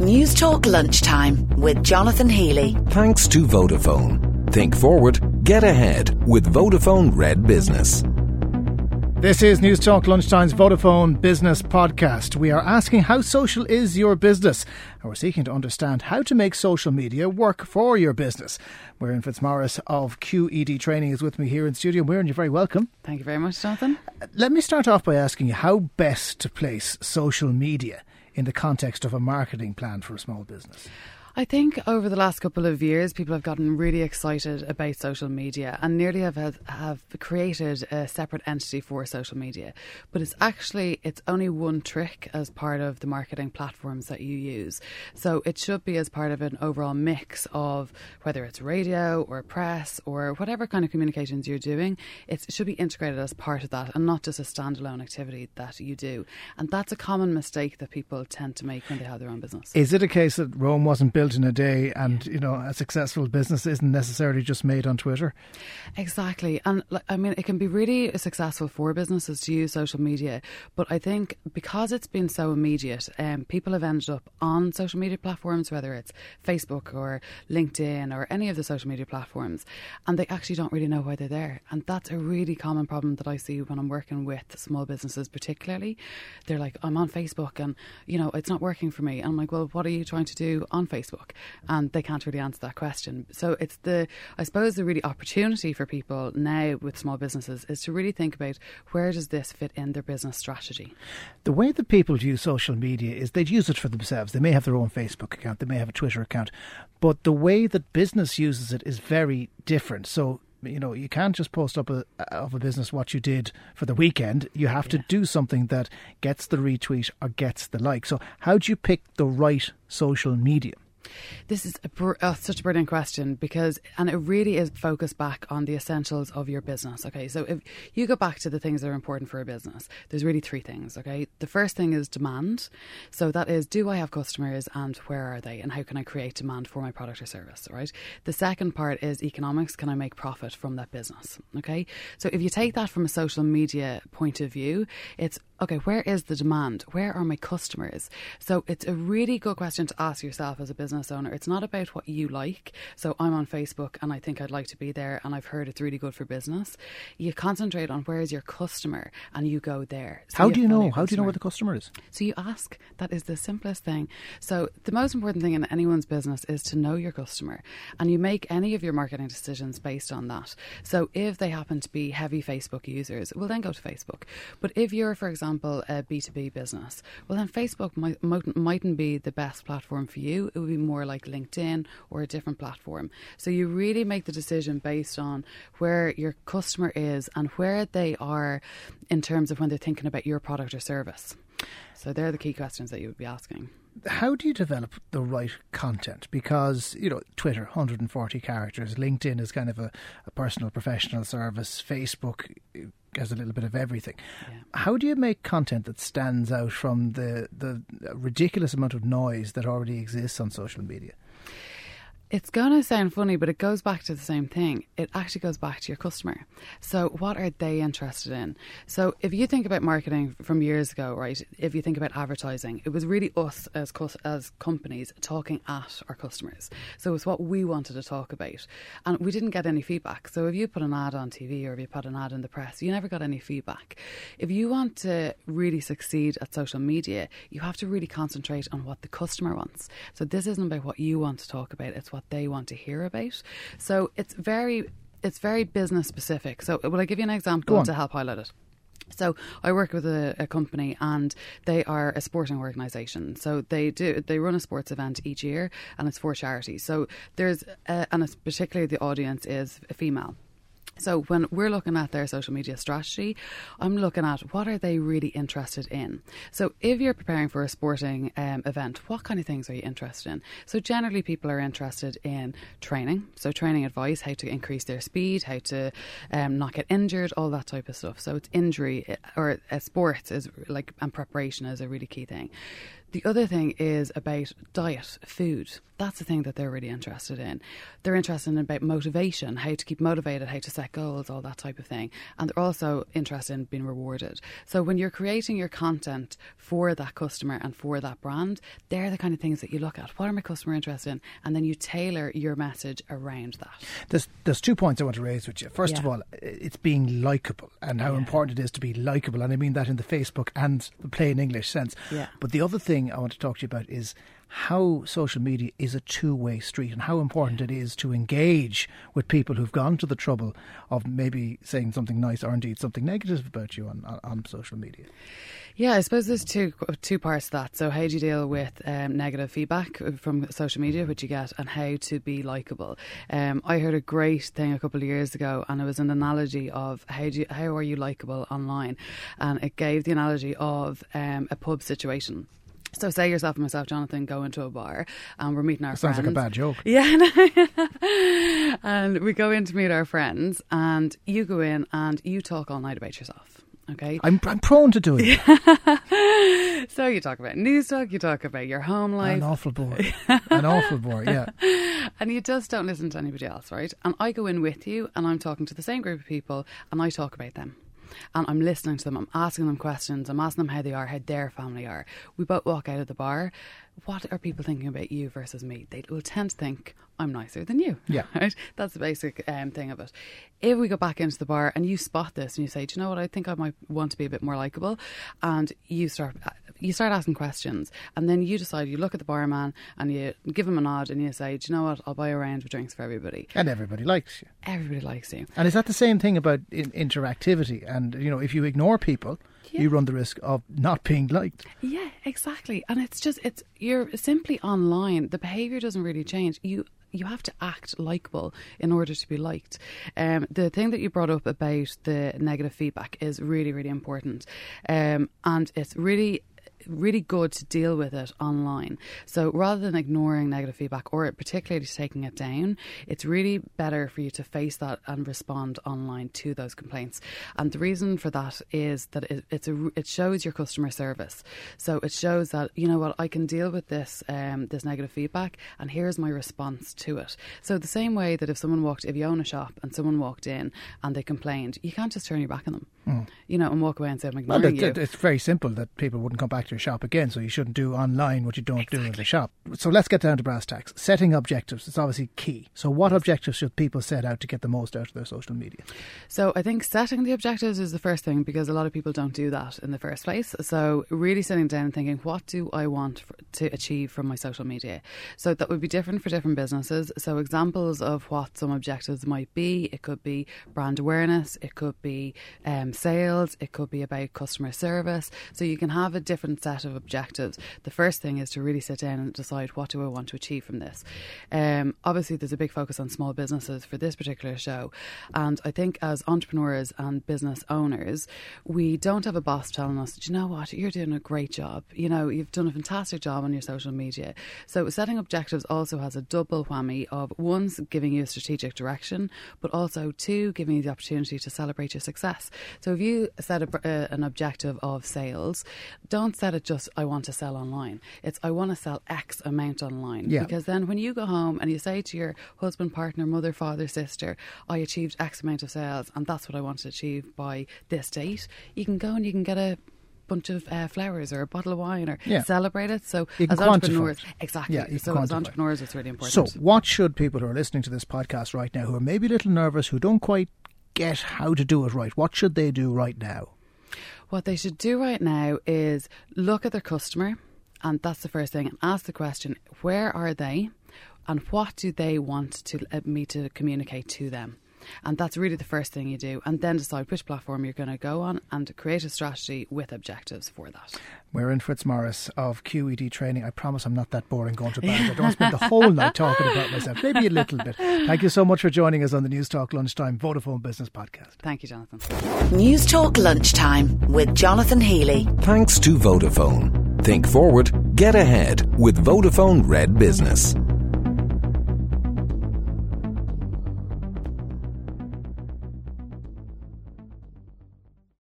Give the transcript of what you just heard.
News Talk Lunchtime with Jonathan Healy. Thanks to Vodafone. Think forward, get ahead with Vodafone Red Business. This is News Talk Lunchtime's Vodafone Business Podcast. We are asking how social is your business, and we're seeking to understand how to make social media work for your business. Muireann Fitzmaurice of QED Training is with me here in studio. Muireann, you're very welcome. Thank you very much, Jonathan. Let me start off by asking you how best to place social media in the context of a marketing plan for a small business? I think over the last couple of years, people have gotten really excited about social media and nearly have have created a separate entity for social media. But it's actually it's only one trick as part of the marketing platforms that you use. So it should be as part of an overall mix of whether it's radio or press or whatever kind of communications you're doing. It should be integrated as part of that and not just a standalone activity that you do. And that's a common mistake that people tend to make when they have their own business. Is it a case that Rome wasn't built? Built in a day, and you know, a successful business isn't necessarily just made on Twitter. Exactly, and I mean, it can be really successful for businesses to use social media, but I think because it's been so immediate, um, people have ended up on social media platforms, whether it's Facebook or LinkedIn or any of the social media platforms, and they actually don't really know why they're there, and that's a really common problem that I see when I'm working with small businesses, particularly. They're like, I'm on Facebook, and you know, it's not working for me. And I'm like, well, what are you trying to do on Facebook? Facebook? And they can't really answer that question. So it's the, I suppose, the really opportunity for people now with small businesses is to really think about where does this fit in their business strategy. The way that people use social media is they'd use it for themselves. They may have their own Facebook account, they may have a Twitter account, but the way that business uses it is very different. So you know you can't just post up a, of a business what you did for the weekend you have yeah. to do something that gets the retweet or gets the like so how do you pick the right social media this is a br- oh, such a brilliant question because, and it really is focused back on the essentials of your business. Okay, so if you go back to the things that are important for a business, there's really three things. Okay, the first thing is demand. So that is, do I have customers and where are they, and how can I create demand for my product or service? Right. The second part is economics. Can I make profit from that business? Okay, so if you take that from a social media point of view, it's okay. Where is the demand? Where are my customers? So it's a really good question to ask yourself as a business business owner. It's not about what you like. So I'm on Facebook and I think I'd like to be there and I've heard it's really good for business. You concentrate on where is your customer and you go there. So How do you know? How do you know where the customer is? So you ask. That is the simplest thing. So the most important thing in anyone's business is to know your customer and you make any of your marketing decisions based on that. So if they happen to be heavy Facebook users, well then go to Facebook. But if you're, for example, a B2B business, well then Facebook might, mightn't be the best platform for you. It would be more like LinkedIn or a different platform. So you really make the decision based on where your customer is and where they are in terms of when they're thinking about your product or service. So they're the key questions that you would be asking. How do you develop the right content? Because, you know, Twitter, 140 characters, LinkedIn is kind of a, a personal professional service, Facebook has a little bit of everything. Yeah. How do you make content that stands out from the, the ridiculous amount of noise that already exists on social media? It's going to sound funny, but it goes back to the same thing. It actually goes back to your customer. So, what are they interested in? So, if you think about marketing from years ago, right? If you think about advertising, it was really us as as companies talking at our customers. So, it's what we wanted to talk about, and we didn't get any feedback. So, if you put an ad on TV or if you put an ad in the press, you never got any feedback. If you want to really succeed at social media, you have to really concentrate on what the customer wants. So, this isn't about what you want to talk about; it's what they want to hear about. So it's very it's very business specific. So will I give you an example to help highlight it? So I work with a, a, company and they are a sporting organisation. So they do they run a sports event each year and it's for charity. So there's a, and it's particularly the audience is female. So when we're looking at their social media strategy, I'm looking at what are they really interested in. So if you're preparing for a sporting um, event, what kind of things are you interested in? So generally, people are interested in training. So training advice, how to increase their speed, how to um, not get injured, all that type of stuff. So it's injury eh, or uh, sports is like and preparation is a really key thing. The other thing is about diet, food. That's the thing that they're really interested in. They're interested in about motivation, how to keep motivated, how to set goals, all that type of thing. And they're also interested in being rewarded. So when you're creating your content for that customer and for that brand, they're the kind of things that you look at. What are my customer interested in? And then you tailor your message around that. There's there's two points I want to raise with you. First Yeah. of all, it's being likable and how Yeah. important it is to be likable, and I mean that in the Facebook and the plain English sense. Yeah. But the other thing I want to talk to you about is how social media is a two-way street and how important it is to engage with people who've gone to the trouble of maybe saying something nice or indeed something negative about you on, on, on social media. Yeah, I suppose there's two two parts to that. So, how do you deal with um, negative feedback from social media, which you get, and how to be likable? Um, I heard a great thing a couple of years ago, and it was an analogy of how do you, how are you likable online, and it gave the analogy of um, a pub situation. So, say yourself and myself, Jonathan, go into a bar, and we're meeting our friends. Sounds like a bad joke. Yeah, and we go in to meet our friends, and you go in and you talk all night about yourself. Okay, I'm, I'm prone to doing it. so you talk about news talk, you talk about your home life, An awful bore. An awful bore, yeah. and you just don't listen to anybody else, right? And I go in with you, and I'm talking to the same group of people, and I talk about them. And I'm listening to them. I'm asking them questions. I'm asking them how they are, how their family are. We both walk out of the bar. What are people thinking about you versus me? They will tend to think I'm nicer than you. Yeah. Right? That's the basic um, thing of it. If we go back into the bar and you spot this and you say, Do you know what? I think I might want to be a bit more likable. And you start you start asking questions. And then you decide, you look at the barman and you give him a nod and you say, Do you know what? I'll buy a round of drinks for everybody. And everybody likes you. Everybody likes you. And is that the same thing about in- interactivity? And, you know, if you ignore people, Yeah. you run the risk of not being liked. Yeah, exactly. And it's just it's you're simply online. The behavior doesn't really change. You you have to act likable in order to be liked. Um, the thing that you brought up about the negative feedback is really really important, um, and it's really really good to deal with it online. So rather than ignoring negative feedback or particularly taking it down, it's really better for you to face that and respond online to those complaints. And the reason for that is that it, it's a, it shows your customer service. So it shows that you know what I can deal with this um, this negative feedback, and here's my response to it. So the same way that if someone walked, if you own a shop and someone walked in and they complained, you can't just turn your back on them, you know, and walk away and say I'm Well, ignoring it, you. it- it's very simple that people wouldn't come back to your shop again, so you shouldn't do online what you don't do in the shop. So let's get down to brass tacks. Setting objectives is obviously key. So, what objectives should people set out to get the most out of their social media? So I think setting the objectives is the first thing because a lot of people don't do that in the first place. So really sitting down and thinking, what do I want for, to achieve from my social media? So that would be different for different businesses. So examples of what some objectives might be: it could be brand awareness, it could be um, sales, it could be about customer service. So you can have a different set of objectives. The first thing is to really sit down and decide what do I want to achieve from this. Um, obviously, there's a big focus on small businesses for this particular show, and I think as entrepreneurs and business owners, we don't have a boss telling us, "Do you know what, you're doing a great job. You know, you've done a fantastic job on your social media. So setting objectives also has a double whammy of one, giving you a strategic direction, but also two, giving you the opportunity to celebrate your success. So if you set a, uh, an objective of sales, don't set it just, I want to sell online. It's, I want to sell X amount online. Yeah. Because then when you go home and you say to your husband, partner, mother, father, sister, I achieved X amount of sales and that's what I want to achieve by this date, you can go and you can get a bunch of uh, flowers or a bottle of wine or Yeah. celebrate it. So You as entrepreneurs, it. exactly. Yeah, so as it. entrepreneurs, it's really important. So, what should people who are listening to this podcast right now, who are maybe a little nervous, who don't quite get how to do it right, what should they do right now? What they should do right now is look at their customer, and that's the first thing, and ask the question where are they, and what do they want to uh, me to communicate to them? And that's really the first thing you do, and then decide which platform you're going to go on and create a strategy with objectives for that. Muireann Fitzmaurice of QED training. I promise I'm not that boring going to bed. I don't spend the whole night talking about myself, maybe a little bit. Thank you so much for joining us on the News Talk Lunchtime Vodafone Business Podcast. Thank you, Jonathan. News Talk Lunchtime with Jonathan Healy. Thanks to Vodafone. Think forward, get ahead with Vodafone Red Business.